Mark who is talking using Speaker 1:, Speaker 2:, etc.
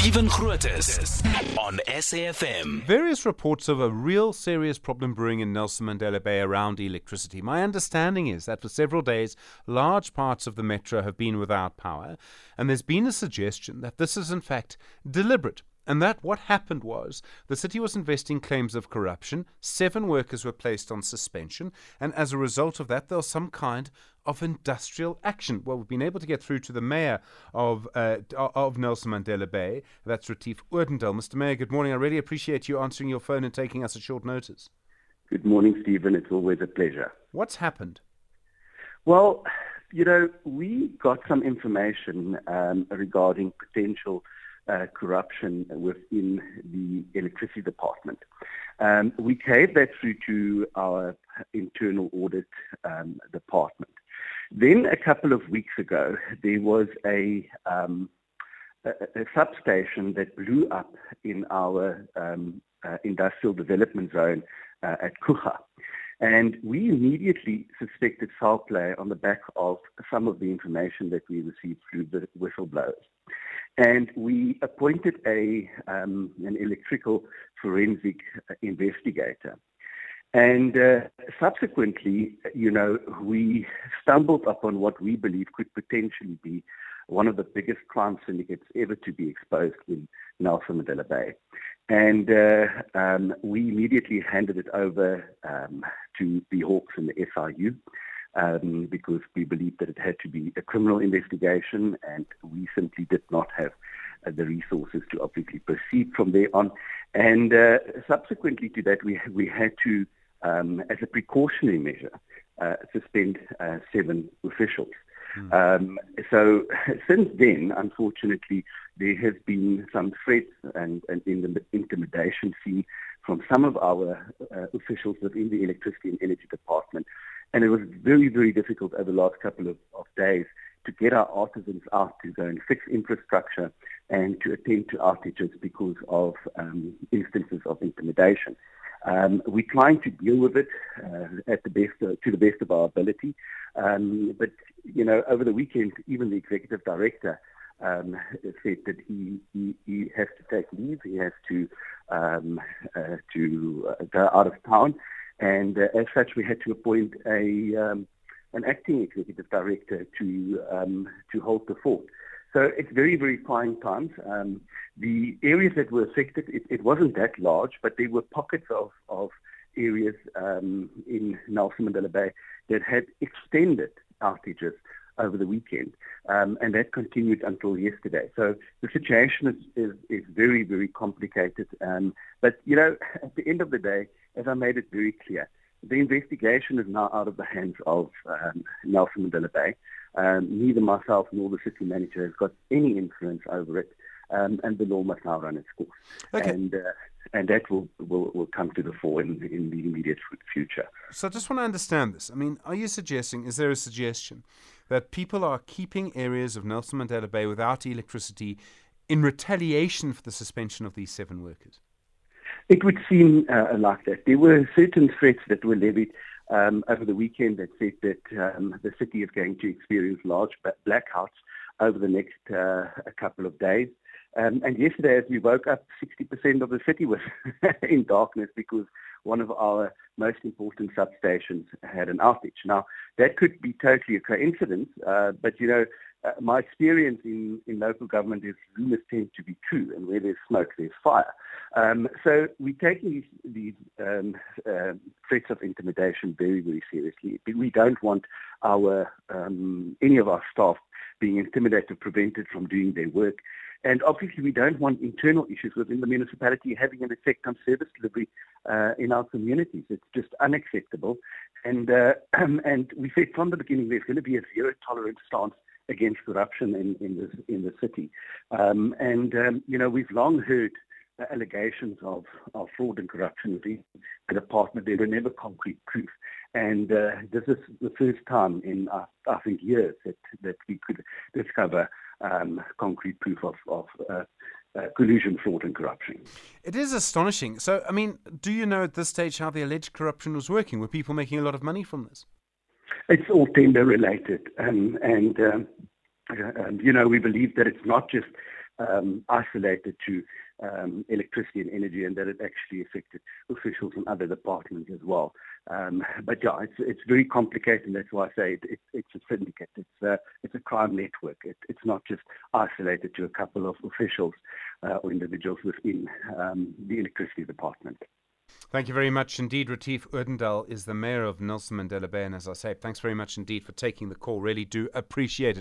Speaker 1: Stephen Grootes on SAFM.
Speaker 2: Various reports of a real serious problem brewing in Nelson Mandela Bay around electricity. My understanding is that for several days, large parts of the metro have been without power, and there's been a suggestion that this is in fact deliberate. And that what happened was the city was investing claims of corruption. Seven workers were placed on suspension. And as a result of that, there was some kind of industrial action. Well, we've been able to get through to the mayor of, uh, of Nelson Mandela Bay. That's Retief Odendaal. Mr. Mayor, good morning. I really appreciate you answering your phone and taking us a short notice.
Speaker 3: Good morning, Stephen. It's always a pleasure.
Speaker 2: What's happened?
Speaker 3: Well, you know, we got some information um, regarding potential uh, corruption within the electricity department. Um, we gave that through to our internal audit um, department. Then a couple of weeks ago, there was a, um, a, a substation that blew up in our um, uh, industrial development zone uh, at Coega. And we immediately suspected foul play on the back of some of the information that we received through the whistleblowers. And we appointed a um, an electrical forensic investigator. And uh, subsequently, you know, we stumbled upon what we believe could potentially be one of the biggest crime syndicates ever to be exposed in Nelson Mandela Bay. And uh, um, we immediately handed it over um, to the Hawks and the SIU um, because we believed that it had to be a criminal investigation, and we simply did not have uh, the resources to obviously proceed from there on. And uh, subsequently to that, we we had to, um, as a precautionary measure, uh, suspend uh, seven officials. Mm. Um, so since then, unfortunately, there has been some threats and, and intimidation seen from some of our uh, officials within the electricity and energy department and it was very, very difficult over the last couple of, of days to get our artisans out to go and fix infrastructure and to attend to outages because of um, instances of intimidation. Um, we're trying to deal with it uh, at the best, uh, to the best of our ability. Um, but you know, over the weekend, even the executive director um, said that he, he, he has to take leave. He has to um, uh, to uh, go out of town, and uh, as such, we had to appoint a um, an acting executive director to um, to hold the fort. So it's very, very trying times. Um, the areas that were affected, it, it, wasn't that large, but there were pockets of, of areas um, in Nelson Mandela Bay that had extended outages over the weekend, um, and that continued until yesterday. So the situation is, is, is very, very complicated. Um, but, you know, at the end of the day, as I made it very clear, the investigation is now out of the hands of um, Nelson Mandela Bay. Um, neither myself nor the city manager has got any influence over it, um, and the law must now run its course.
Speaker 2: Okay.
Speaker 3: And, uh, and that will, will, will come to the fore in, in the immediate future.
Speaker 2: So I just want to understand this. I mean, are you suggesting, is there a suggestion that people are keeping areas of Nelson Mandela Bay without electricity in retaliation for the suspension of these seven workers?
Speaker 3: It would seem uh, like that. There were certain threats that were levied um, over the weekend that said that um, the city is going to experience large blackouts over the next uh, couple of days. Um, and yesterday, as we woke up, 60% of the city was in darkness because one of our most important substations had an outage. Now, that could be totally a coincidence, uh, but you know, uh, my experience in, in local government is rumors tend to be true, and where there's smoke, there's fire. Um, so we take these, these um, uh, threats of intimidation very, very seriously. We don't want our um, any of our staff being intimidated, prevented from doing their work. And obviously, we don't want internal issues within the municipality having an effect on service delivery uh, in our communities. It's just unacceptable. And uh, and we said from the beginning there's going to be a zero tolerance stance against corruption in, in the in the city. Um, and um, you know we've long heard allegations of, of fraud and corruption within the department. There were never concrete proof. And uh, this is the first time in, uh, I think, years that, that we could discover um, concrete proof of, of uh, uh, collusion, fraud, and corruption.
Speaker 2: It is astonishing. So, I mean, do you know at this stage how the alleged corruption was working? Were people making a lot of money from this?
Speaker 3: It's all tender related. Um, and, um, uh, um, you know, we believe that it's not just um, isolated to um, electricity and energy, and that it actually affected officials in other departments as well. Um, but yeah, it's it's very complicated, and that's why I say it, it, it's a syndicate. It's a it's a crime network. It, it's not just isolated to a couple of officials uh, or individuals within um, the electricity department.
Speaker 2: Thank you very much indeed. Retief Odendaal is the mayor of Nelson Mandela Bay. And as I say, thanks very much indeed for taking the call. Really do appreciate it.